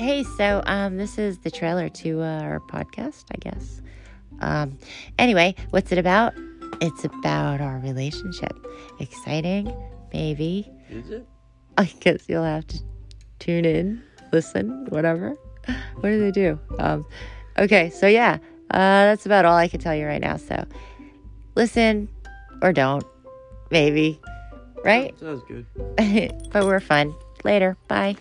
hey, so um, this is the trailer to uh, our podcast, I guess. Um, anyway, what's it about? It's about our relationship. Exciting, maybe. Is it? I guess you'll have to tune in, listen, whatever. What do they do? Um, okay, so yeah, uh, that's about all I can tell you right now. So listen or don't, maybe, right? Sounds good. but we're fun. Later. Bye.